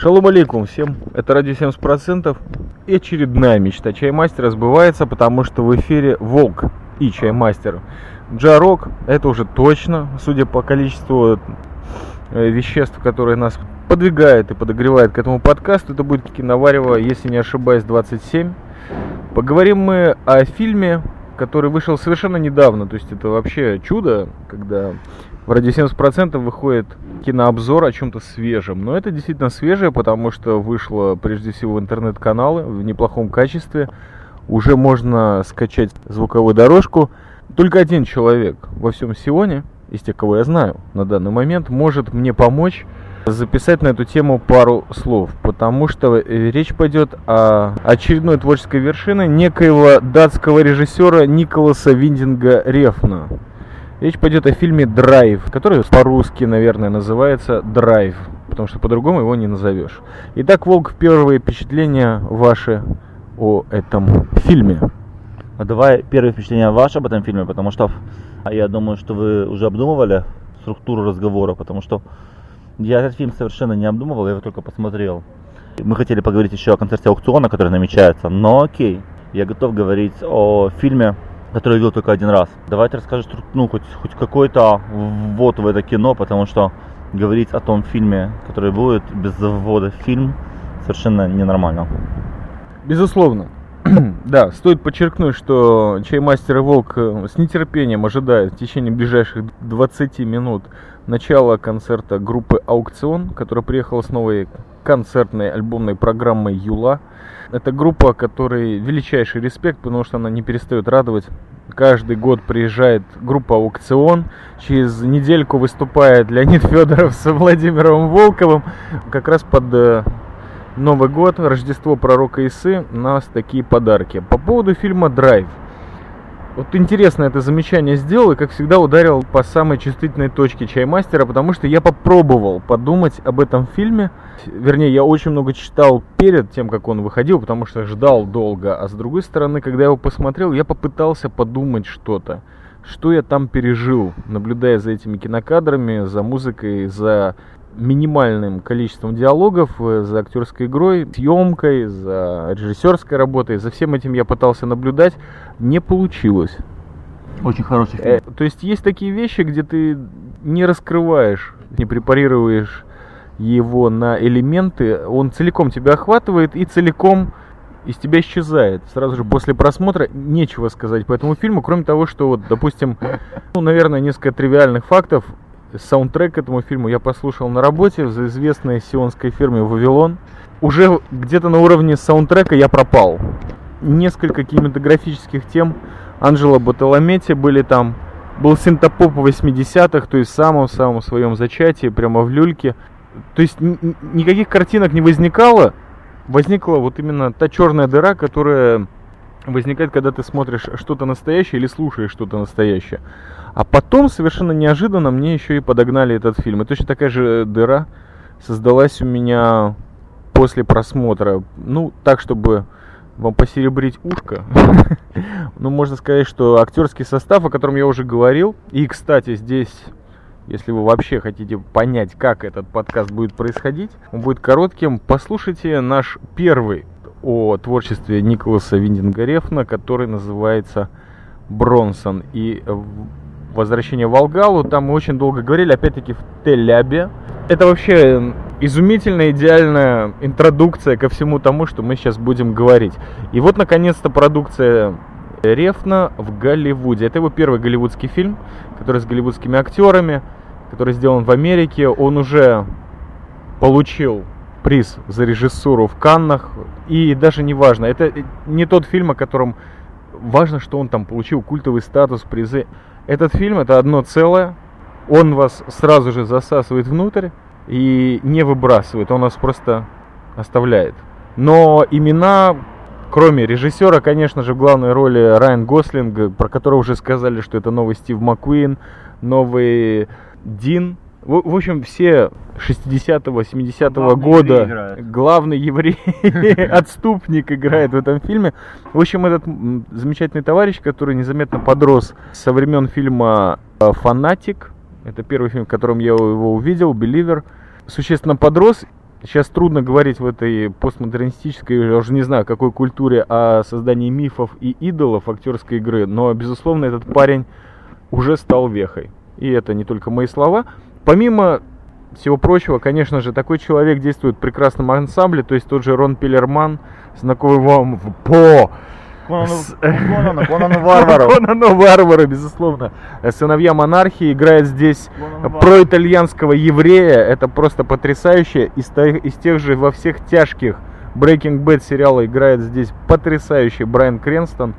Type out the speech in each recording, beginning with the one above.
Шалом алейкум всем, это радио 70% и очередная мечта чаймастера сбывается, потому что в эфире Волк и чаймастер. Джарок, это уже точно, судя по количеству э, веществ, которые нас подвигает и подогревает к этому подкасту, это будет Киноварево, если не ошибаюсь, 27. Поговорим мы о фильме, который вышел совершенно недавно, то есть это вообще чудо, когда в радио 70% выходит кинообзор о чем-то свежем. Но это действительно свежее, потому что вышло прежде всего в интернет-каналы в неплохом качестве. Уже можно скачать звуковую дорожку. Только один человек во всем Сионе, из тех, кого я знаю на данный момент, может мне помочь записать на эту тему пару слов, потому что э, речь пойдет о очередной творческой вершине некоего датского режиссера Николаса Виндинга Рефна. Речь пойдет о фильме «Драйв», который по-русски, наверное, называется «Драйв», потому что по-другому его не назовешь. Итак, Волк, первые впечатления ваши о этом фильме? А давай первые впечатления ваши об этом фильме, потому что я думаю, что вы уже обдумывали структуру разговора, потому что я этот фильм совершенно не обдумывал, я его только посмотрел. Мы хотели поговорить еще о концерте аукциона, который намечается, но окей, я готов говорить о фильме, который я видел только один раз. Давайте расскажешь, ну, хоть, хоть какой-то ввод в это кино, потому что говорить о том фильме, который будет без ввода в фильм, совершенно ненормально. Безусловно. да, стоит подчеркнуть, что Чаймастер и Волк с нетерпением ожидает в течение ближайших 20 минут начала концерта группы «Аукцион», которая приехала с новой концертной альбомной программой «Юла». Это группа, которой величайший респект, потому что она не перестает радовать. Каждый год приезжает группа «Аукцион». Через недельку выступает Леонид Федоров с Владимиром Волковым. Как раз под э, Новый год, Рождество пророка Исы, у нас такие подарки. По поводу фильма «Драйв». Вот интересно это замечание сделал и, как всегда, ударил по самой чувствительной точке чаймастера, потому что я попробовал подумать об этом фильме. Вернее, я очень много читал перед тем, как он выходил, потому что ждал долго. А с другой стороны, когда я его посмотрел, я попытался подумать что-то. Что я там пережил, наблюдая за этими кинокадрами, за музыкой, за минимальным количеством диалогов, э, за актерской игрой, съемкой, за режиссерской работой. За всем этим я пытался наблюдать. Не получилось. Очень хороший фильм. Э, то есть есть такие вещи, где ты не раскрываешь, не препарируешь его на элементы, он целиком тебя охватывает и целиком из тебя исчезает. Сразу же после просмотра нечего сказать по этому фильму, кроме того, что вот, допустим, ну, наверное, несколько тривиальных фактов саундтрек к этому фильму я послушал на работе в известной сионской фирме «Вавилон». Уже где-то на уровне саундтрека я пропал. Несколько кинематографических тем Анджело Баттолометти были там. Был синтопоп 80-х, то есть в самом-самом своем зачатии, прямо в люльке. То есть никаких картинок не возникало. Возникла вот именно та черная дыра, которая возникает, когда ты смотришь что-то настоящее или слушаешь что-то настоящее. А потом, совершенно неожиданно, мне еще и подогнали этот фильм. И точно такая же дыра создалась у меня после просмотра. Ну, так, чтобы вам посеребрить ушко. ну, можно сказать, что актерский состав, о котором я уже говорил. И, кстати, здесь, если вы вообще хотите понять, как этот подкаст будет происходить, он будет коротким. Послушайте наш первый о творчестве Николаса Виндинга который называется Бронсон. И возвращение в Волгалу. Там мы очень долго говорили, опять-таки, в Телябе. Это вообще изумительная, идеальная интродукция ко всему тому, что мы сейчас будем говорить. И вот, наконец-то, продукция Рефна в Голливуде. Это его первый голливудский фильм, который с голливудскими актерами, который сделан в Америке. Он уже получил приз за режиссуру в Каннах. И даже не важно, это не тот фильм, о котором важно, что он там получил культовый статус, призы. Этот фильм это одно целое. Он вас сразу же засасывает внутрь и не выбрасывает. Он вас просто оставляет. Но имена, кроме режиссера, конечно же, в главной роли Райан Гослинг, про которого уже сказали, что это новый Стив Маккуин, новый Дин. В, в общем, все 60-го, 70-го года главный еврей, отступник играет в этом фильме. В общем, этот замечательный товарищ, который незаметно подрос со времен фильма э, «Фанатик», это первый фильм, в котором я его увидел, «Беливер», существенно подрос сейчас трудно говорить в этой постмодернистической, я уже не знаю, какой культуре, о создании мифов и идолов актерской игры, но, безусловно, этот парень уже стал вехой. И это не только мои слова. Помимо всего прочего, конечно же, такой человек действует в прекрасном ансамбле, то есть тот же Рон Пиллерман, знакомый вам по Конану, Конану Варвару. Конану Варвару, безусловно. Сыновья монархии играет здесь про итальянского еврея. Это просто потрясающе. Из, из тех же во всех тяжких Breaking Bad сериала играет здесь потрясающий Брайан Кренстон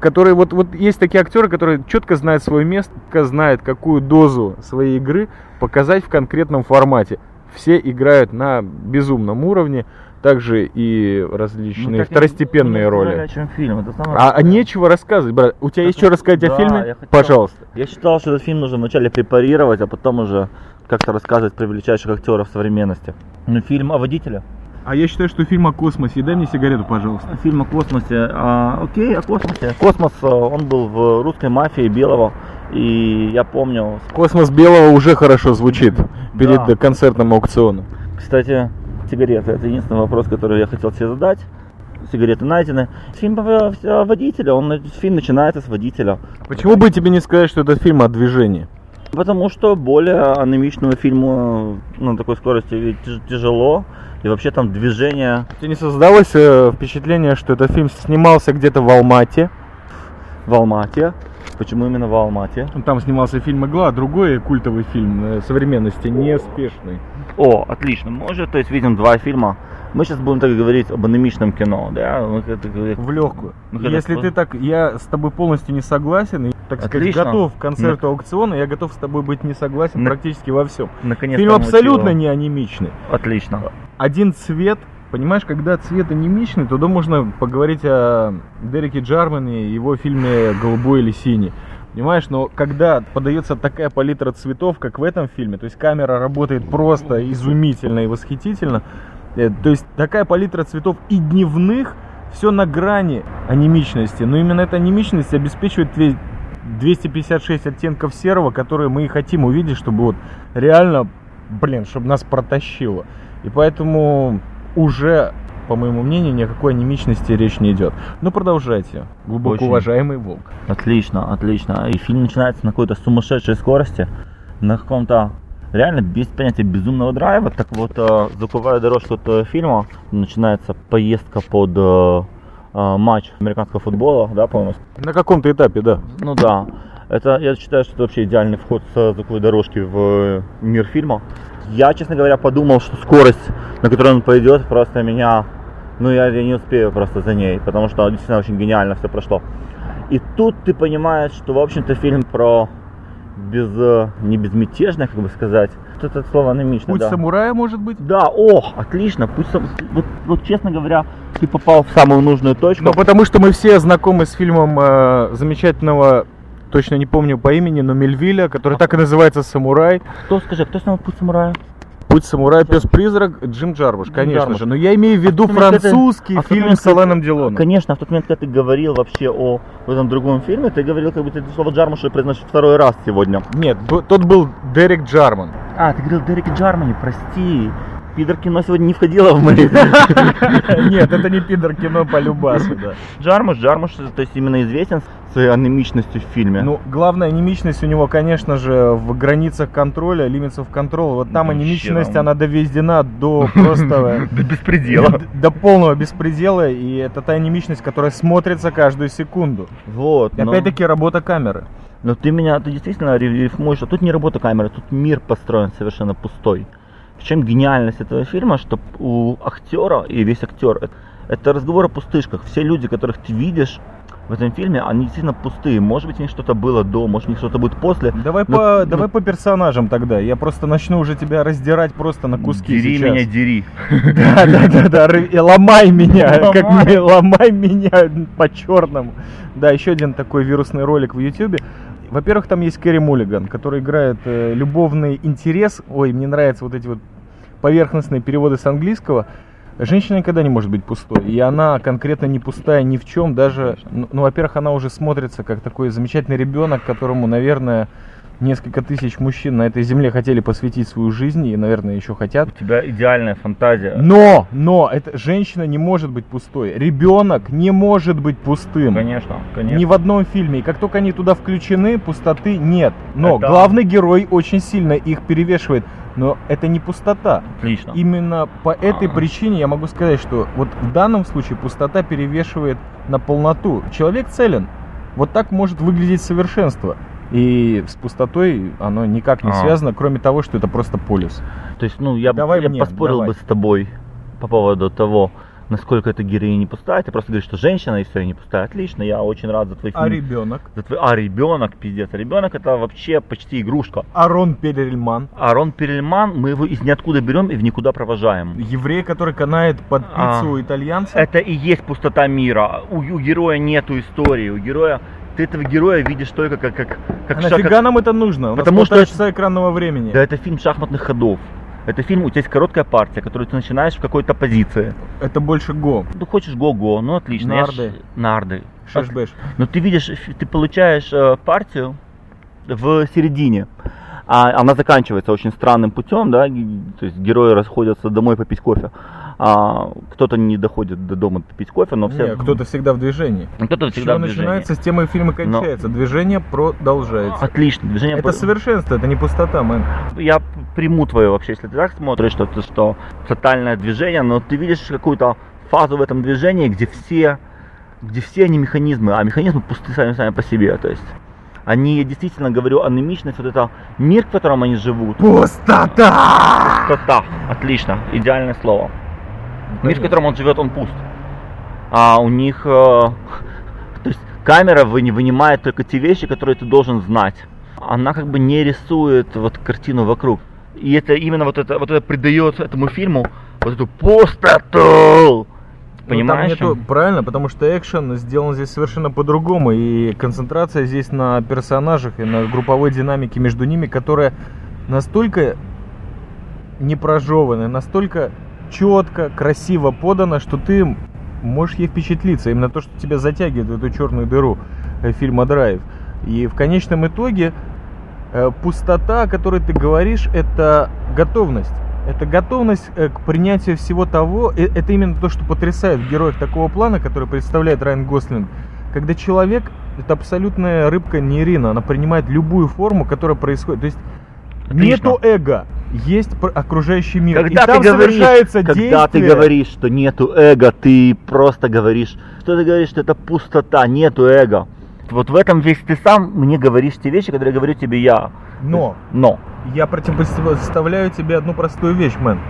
который вот, вот есть такие актеры, которые четко знают свое место, знают, какую дозу своей игры показать в конкретном формате. Все играют на безумном уровне также и различные ну, второстепенные не, роли. О чем фильм. Это а, а нечего рассказывать, брат. У тебя так, есть что рассказать да, о фильме? Я хотел, Пожалуйста. Я считал, что этот фильм нужно вначале препарировать, а потом уже как-то рассказывать про величайших актеров современности. Ну, фильм о водителе. А я считаю, что фильм о космосе. Дай мне сигарету, пожалуйста. Фильм о космосе. А, окей, о космосе. Космос, э, он был в русской мафии Белого. И я помню... Космос Белого уже хорошо звучит перед да. концертным аукционом. Кстати, сигареты. Это единственный вопрос, который я хотел себе задать. Сигареты найдены. Фильм о водителе, он, фильм начинается с водителя. Почему бы тебе не сказать, что это фильм о движении? Потому что более анемичному фильму на такой скорости тяжело. И вообще там движение... Тебе не создалось э, впечатление, что этот фильм снимался где-то в Алмате? В Алмате. Почему именно в Алмате? Там снимался фильм «Игла», а другой культовый фильм э, современности, неспешный. О, отлично. Мы уже, то есть, видим два фильма. Мы сейчас будем так говорить об анемичном кино, да? Мы это, в легкую. Мы Если это... ты так, я с тобой полностью не согласен, и, так сказать, готов к концерту На... аукциона, я готов с тобой быть не согласен На... практически во всем. Наконец Фильм абсолютно не анемичный. Отлично. Один цвет, понимаешь, когда цвет анемичный, то можно поговорить о Дереке Джармане и его фильме «Голубой или синий». Понимаешь, но когда подается такая палитра цветов, как в этом фильме, то есть камера работает просто изумительно и восхитительно, э, то есть такая палитра цветов и дневных, все на грани анемичности, но именно эта анемичность обеспечивает 256 оттенков серого, которые мы и хотим увидеть, чтобы вот реально, блин, чтобы нас протащило. И поэтому уже по моему мнению, ни о какой анемичности речь не идет. Ну, продолжайте, глубоко Очень. уважаемый Волк. Отлично, отлично. И фильм начинается на какой-то сумасшедшей скорости, на каком-то реально без понятия безумного драйва. Так вот, э, закупая дорожку этого фильма, начинается поездка под э, э, матч американского футбола, да, по-моему? На каком-то этапе, да. Ну да. Это, я считаю, что это вообще идеальный вход с звуковой дорожки в мир фильма. Я, честно говоря, подумал, что скорость, на которой он пойдет, просто меня ну я, не успею просто за ней, потому что действительно очень гениально все прошло. И тут ты понимаешь, что, в общем-то, фильм про без, не безмятежно, как бы сказать. Вот это слово анемично, Путь да. самурая, может быть? Да, о, отлично. Путь сам... вот, вот, честно говоря, ты попал в самую нужную точку. Ну, потому что мы все знакомы с фильмом э, замечательного точно не помню по имени, но Мельвиля, который а. так и называется «Самурай». Кто, скажи, кто снял «Путь самурая»? Путь самурая, пес-призрак, Джим Джармуш, конечно Джармуш. же. Но я имею в виду а французский ты, фильм а с Аланом Делоном. Конечно, в тот момент, когда ты говорил вообще о в этом другом фильме, ты говорил, как будто это слово Джармуша произносишь второй раз сегодня. Нет, тот был Дерек Джарман. А, ты говорил Дерек Джармани, прости. Пидор кино сегодня не входило в мои... Нет, это не пидор кино по любасу, да. Джармуш, Джармуш, то есть именно известен своей анемичностью в фильме. Ну, главная анемичность у него, конечно же, в границах контроля, of Control. Вот там анемичность, она доведена до просто... До беспредела. До полного беспредела, и это та анемичность, которая смотрится каждую секунду. Вот. Опять-таки работа камеры. Но ты меня, ты действительно рифмуешь, а тут не работа камеры, тут мир построен совершенно пустой. В чем гениальность этого фильма, что у актера, и весь актер, это разговор о пустышках. Все люди, которых ты видишь в этом фильме, они действительно пустые. Может быть, у них что-то было до, может, у них что-то будет после. Давай, но, по, но... давай по персонажам тогда. Я просто начну уже тебя раздирать просто на куски Дери сейчас. меня, дери. Да, да, да, да. Ломай меня, как мне, ломай меня по-черному. Да, еще один такой вирусный ролик в Ютубе. Во-первых, там есть Кэрри Муллиган, который играет э, любовный интерес. Ой, мне нравятся вот эти вот поверхностные переводы с английского. Женщина никогда не может быть пустой. И она конкретно не пустая ни в чем. Даже, ну, ну во-первых, она уже смотрится как такой замечательный ребенок, которому, наверное, несколько тысяч мужчин на этой земле хотели посвятить свою жизнь и, наверное, еще хотят. У тебя идеальная фантазия. Но, но, эта женщина не может быть пустой. Ребенок не может быть пустым. Конечно, конечно. Ни в одном фильме. И как только они туда включены, пустоты нет. Но Это- главный герой очень сильно их перевешивает. Но это не пустота. Отлично. Именно по этой А. причине я могу сказать, что вот в данном случае пустота перевешивает на полноту. Человек целен. Вот так может выглядеть совершенство. И с пустотой оно никак не А. связано, кроме того, что это просто полюс. То есть, ну, я, Давай я мне, поспорил давай. бы с тобой по поводу того, насколько эта героиня не пустая. Ты просто говоришь, что женщина и все не пустая. Отлично, я очень рад за твой фильм. А ребенок? За твой... А ребенок, пиздец. А ребенок это вообще почти игрушка. Арон Перельман. Арон Перельман, мы его из ниоткуда берем и в никуда провожаем. Еврей, который канает под А. пиццу итальянца. Это и есть пустота мира. У, у героя нету истории. У героя ты этого героя видишь только как как как А шаг- нафига нам это нужно? У нас Потому что полтора это- часа экранного времени. Да это фильм шахматных ходов. Это фильм, у тебя есть короткая партия, которую ты начинаешь в какой-то позиции. Это больше го. Ну хочешь го-го, ну отлично. я Нарды. ж- Нарды. Шеш-беш. Но ты видишь, ты получаешь э, партию в середине. А она заканчивается очень странным путем, да, то есть герои расходятся домой попить кофе. А, кто-то не доходит до дома попить кофе, но все... Не, кто-то всегда в движении. кто-то всегда чего в движении. начинается, с темы фильма Но- кончается. Движение продолжается. Отлично, движение... Это совершенство, это не пустота, мэн. Я приму твое вообще, если ты так смотришь, что это что тотальное движение, но ты видишь какую-то фазу в этом движении, где все, где все они механизмы, а механизмы пусты сами, сами по себе, то есть они, я действительно говорю, анемичность, вот это мир, в котором они живут, Пустота! пустота, отлично, идеальное слово. Мир, в котором он живет, он пуст. А у них, э, то есть камера вы- вынимает только те вещи, которые ты должен знать. Она как бы не рисует вот картину вокруг. И это именно вот это, вот это придает этому фильму вот эту пустоту. Понимаешь? Ну, нету- правильно, потому что экшен сделан здесь совершенно по-другому. И концентрация здесь на персонажах и на групповой динамике между ними, которая настолько не прожеванная, настолько четко, красиво подана, что ты можешь ей впечатлиться. Именно то, что тебя затягивает в эту черную дыру э, фильма Драйв. И в конечном итоге э, пустота, о которой ты говоришь, это готовность. Это готовность э, к принятию всего того. Это именно то, что потрясает в героях такого плана, который представляет Райан Гослинг. Когда человек это абсолютная рыбка Нерина, она принимает любую форму, которая происходит. То есть Отлично. нету эго, есть окружающий мир. Когда и там ты говоришь, совершается когда действие. ты говоришь, что нету эго, ты просто говоришь, что ты говоришь, что это пустота, нету эго. Вот в этом весь ты сам мне говоришь те вещи, которые говорю тебе я. Но Но. я противопоставляю тебе одну простую вещь, мэн.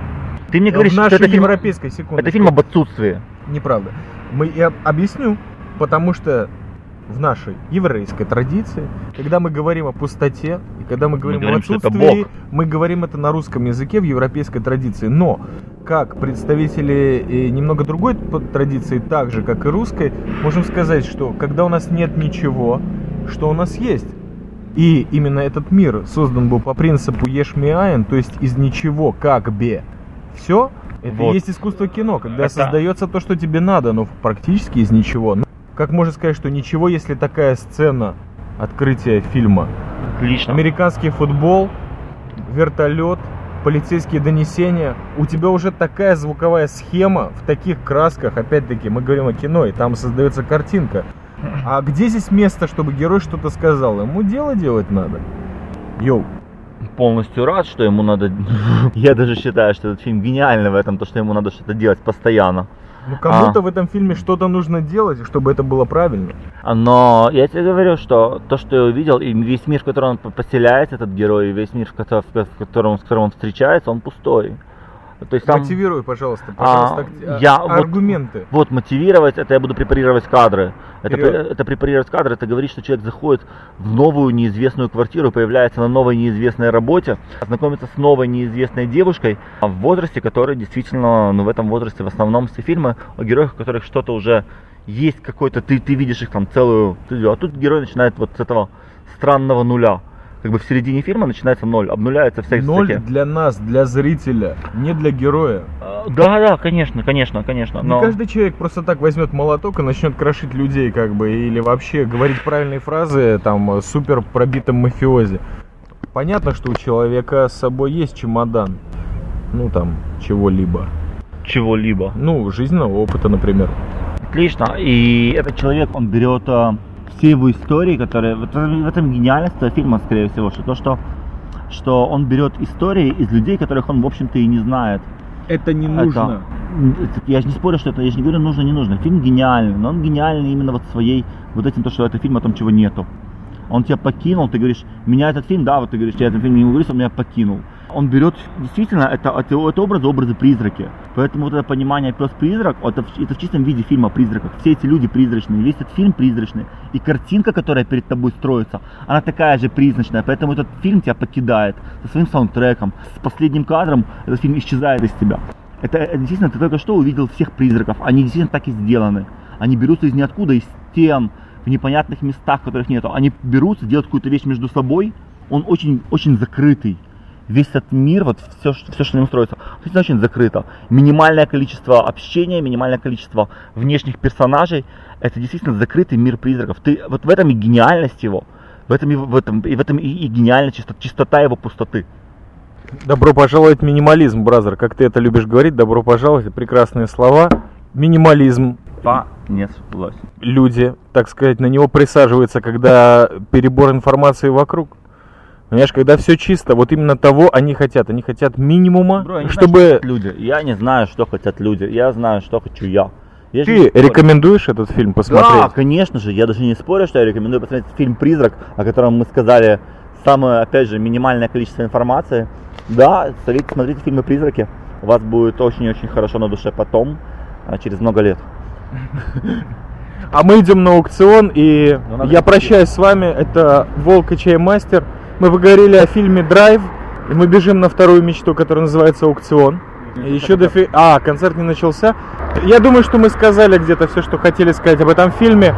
Ты мне говоришь, в что нашей это фильм, европейской секунде. это фильм об отсутствии. Неправда. Мы, я объясню, потому что в нашей еврейской традиции, когда мы говорим о пустоте, и когда мы говорим говорим, о отсутствии, мы говорим это на русском языке в европейской традиции. Но, как представители немного другой традиции, так же, как и русской, можем сказать, что когда у нас нет ничего, что у нас есть. И именно этот мир создан был по принципу ешь то есть из ничего, как бы. Все, это и Вот. есть искусство кино, когда Это- создается то, что тебе надо, но практически из ничего. Как можно сказать, что ничего, если такая сцена открытия фильма? Отлично. Американский футбол, вертолет, полицейские донесения. У тебя уже такая звуковая схема в таких красках. Опять-таки, мы говорим о кино, и там создается картинка. А где здесь место, чтобы герой что-то сказал? Ему дело делать надо. Йоу. Полностью рад, что ему надо... Я даже считаю, что этот фильм гениальный в этом, то, что ему надо что-то делать постоянно. Ну кому-то А. в этом фильме что-то нужно делать, чтобы это было правильно. Но я тебе говорю, что то, что я увидел, и весь мир, в котором он по- поселяется, этот герой, и весь мир, в котором, в котором, с которым он встречается, он пустой. То есть там... Мотивируй, пожалуйста, пожалуйста, ак- а- я вот- аргументы. Вот мотивировать, это я буду препарировать кадры. Это, Вперед. это препарировать кадры, это говорит, что человек заходит в новую неизвестную квартиру, появляется на новой неизвестной работе, знакомится с новой неизвестной девушкой а в возрасте, который действительно, ну в этом возрасте в основном все фильмы о героях, у которых что-то уже есть какой-то, ты, ты видишь их там целую, а тут герой начинает вот с этого странного нуля. Как бы в середине фильма начинается ноль, обнуляется вся Ноль всякие- для нас, для зрителя, не для героя. А, Да, да, конечно, конечно, конечно. Не но- каждый человек просто так возьмет молоток и начнет крошить людей, как бы, или вообще говорить правильные фразы, там, супер пробитым мафиози. Понятно, что у человека с собой есть чемодан. Ну, там, чего-либо. Чего-либо. Ну, жизненного опыта, например. Отлично. И этот человек, он берет а, все его истории, которые... В этом, в этом гениальность этого фильма, скорее всего, что то, что, что он берет истории из людей, которых он, в общем-то, и не знает. Это не нужно. Это, я же не спорю, что это, я же не говорю, нужно, не нужно. Фильм гениальный, но он гениальный именно вот своей, вот этим, то, что это фильм о том, чего нету. Он тебя покинул, ты говоришь, меня этот фильм, да, вот ты говоришь, я этот фильм не говорю, он меня покинул. Он берет, действительно, это, это, это образы, образы призраки. Поэтому вот это понимание пес-призрак, это, это в чистом виде фильма о призраках. Все эти люди призрачные, весь этот фильм призрачный. И картинка, которая перед тобой строится, она такая же призрачная. Поэтому этот фильм тебя покидает со своим саундтреком. С последним кадром этот фильм исчезает из тебя. Это, это действительно, ты только что увидел всех призраков. Они действительно так и сделаны. Они берутся из ниоткуда, из стен, в непонятных местах, которых нету. Они берутся, делают какую-то вещь между собой. Он очень, очень закрытый. Весь этот мир, вот все, все что на нем строится, это очень закрыто. Минимальное количество общения, минимальное количество внешних персонажей. Это действительно закрытый мир призраков. Ты, вот в этом и гениальность его. В этом и в этом, и в этом и, и гениальность, чистота, чистота его пустоты. Добро пожаловать в минимализм, бразер. Как ты это любишь говорить, добро пожаловать. Прекрасные слова. Минимализм Па, нет, согласен. люди, так сказать, на него присаживаются, когда перебор информации вокруг. Понимаешь, когда все чисто, вот именно того они хотят. Они хотят минимума, Бро, я чтобы... знаю, что люди. Я не знаю, что хотят люди. Я знаю, что хочу я. я Ты спорю. рекомендуешь этот фильм посмотреть? Да, конечно же. Я даже не спорю, что я рекомендую посмотреть фильм «Призрак», о котором мы сказали самое, опять же, минимальное количество информации. Да, советую смотрите фильмы «Призраки». У вас будет очень-очень хорошо на душе потом, а, через много лет. А мы идем на аукцион, и Ну, я прощаюсь с вами. Это Волк и Чаймастер. Мы поговорили о фильме «Драйв», и мы бежим на вторую мечту, которая называется «Аукцион». Еще до фи- А, концерт не начался. Я думаю, что мы сказали где-то все, что хотели сказать об этом фильме.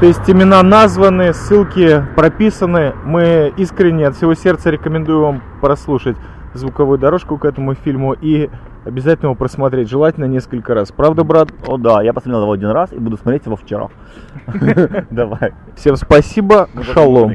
То есть имена названы, ссылки прописаны. Мы искренне от всего сердца рекомендую вам прослушать звуковую дорожку к этому фильму и обязательно его просмотреть, желательно несколько раз. Правда, брат? О да, я посмотрел его один раз и буду смотреть его вчера. Давай. Всем спасибо, шалом.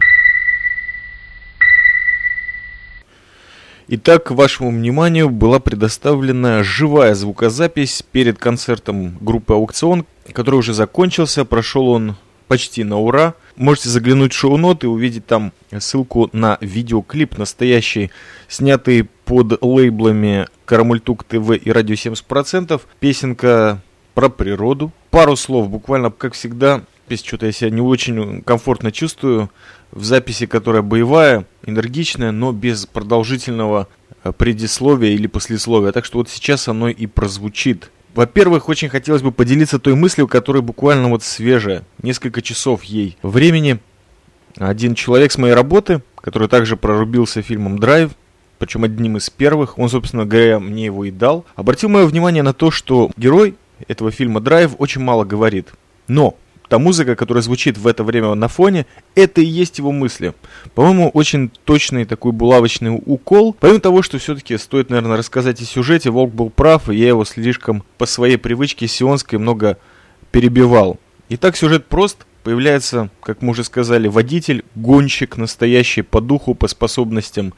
Итак, вашему вниманию была предоставлена живая звукозапись перед концертом группы «Аукцион», который уже закончился, прошел он почти на ура. Можете заглянуть в шоу-ноты и увидеть там ссылку на видеоклип настоящий, снятый под лейблами Карамультук ТВ и Радио 70%. Песенка про природу. Пару слов, буквально, как всегда, если что-то я себя не очень комфортно чувствую, в записи, которая боевая, энергичная, но без продолжительного э, предисловия или послесловия. Так что вот сейчас оно и прозвучит. Во-первых, очень хотелось бы поделиться той мыслью, которая буквально вот свежая. Несколько часов ей времени. Один человек с моей работы, который также прорубился фильмом «Драйв», причем одним из первых, он, собственно говоря, мне его и дал, обратил мое внимание на то, что герой этого фильма «Драйв» очень мало говорит. Но та музыка, которая звучит в это время на фоне, это и есть его мысли. По-моему, очень точный такой булавочный укол. Помимо того, что все-таки стоит, наверное, рассказать о сюжете, Волк был прав, и я его слишком по своей привычке сионской много перебивал. Итак, сюжет прост. Появляется, как мы уже сказали, водитель, гонщик, настоящий по духу, по способностям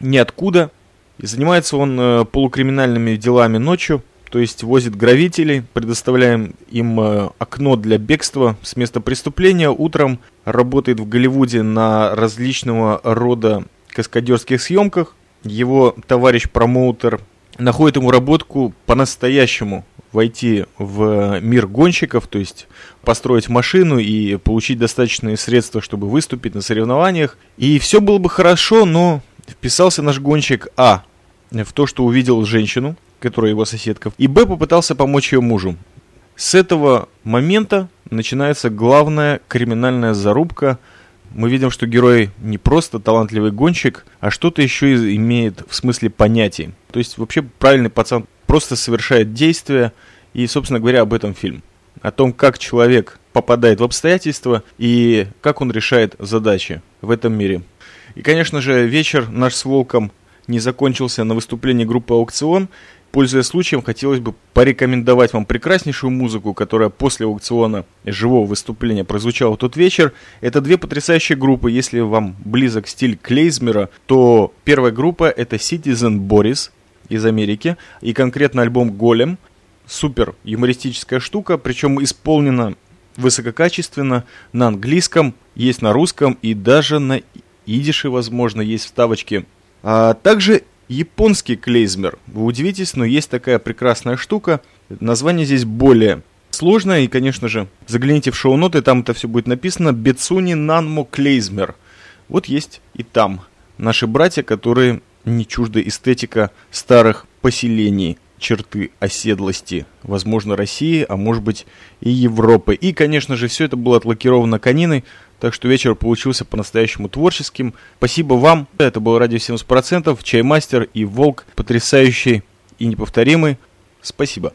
ниоткуда. И занимается он э, полукриминальными делами ночью, то есть возит грабителей, предоставляем им э, окно для бегства с места преступления. Утром работает в Голливуде на различного рода каскадерских съемках. Его товарищ-промоутер находит ему работку по-настоящему войти в мир гонщиков, то есть построить машину и получить достаточные средства, чтобы выступить на соревнованиях. И все было бы хорошо, но вписался наш гонщик А в то, что увидел женщину, которая его соседка, и Б попытался помочь ее мужу. С этого момента начинается главная криминальная зарубка. Мы видим, что герой не просто талантливый гонщик, а что-то еще и имеет в смысле понятий. То есть вообще правильный пацан просто совершает действия, и, собственно говоря, об этом фильм. О том, как человек попадает в обстоятельства и как он решает задачи в этом мире. И, конечно же, вечер наш с Волком не закончился на выступлении группы «Аукцион». Пользуясь случаем, хотелось бы порекомендовать вам прекраснейшую музыку, которая после аукциона живого выступления прозвучала тот вечер. Это две потрясающие группы. Если вам близок стиль Клейзмера, то первая группа это Citizen Boris из Америки и конкретно альбом Голем. Супер юмористическая штука, причем исполнена высококачественно на английском, есть на русском и даже на идише, возможно, есть вставочки. А также японский клейзмер. Вы удивитесь, но есть такая прекрасная штука. Название здесь более сложное, и, конечно же, загляните в шоу-ноты, там это все будет написано. Бецуни Нанмо Клейзмер. Вот есть и там наши братья, которые не чужды эстетика старых поселений черты оседлости, возможно, России, а может быть и Европы. И, конечно же, все это было отлакировано кониной, так что вечер получился по-настоящему творческим. Спасибо вам. Это был радио 70%, Чаймастер и Волк, потрясающий и неповторимый. Спасибо.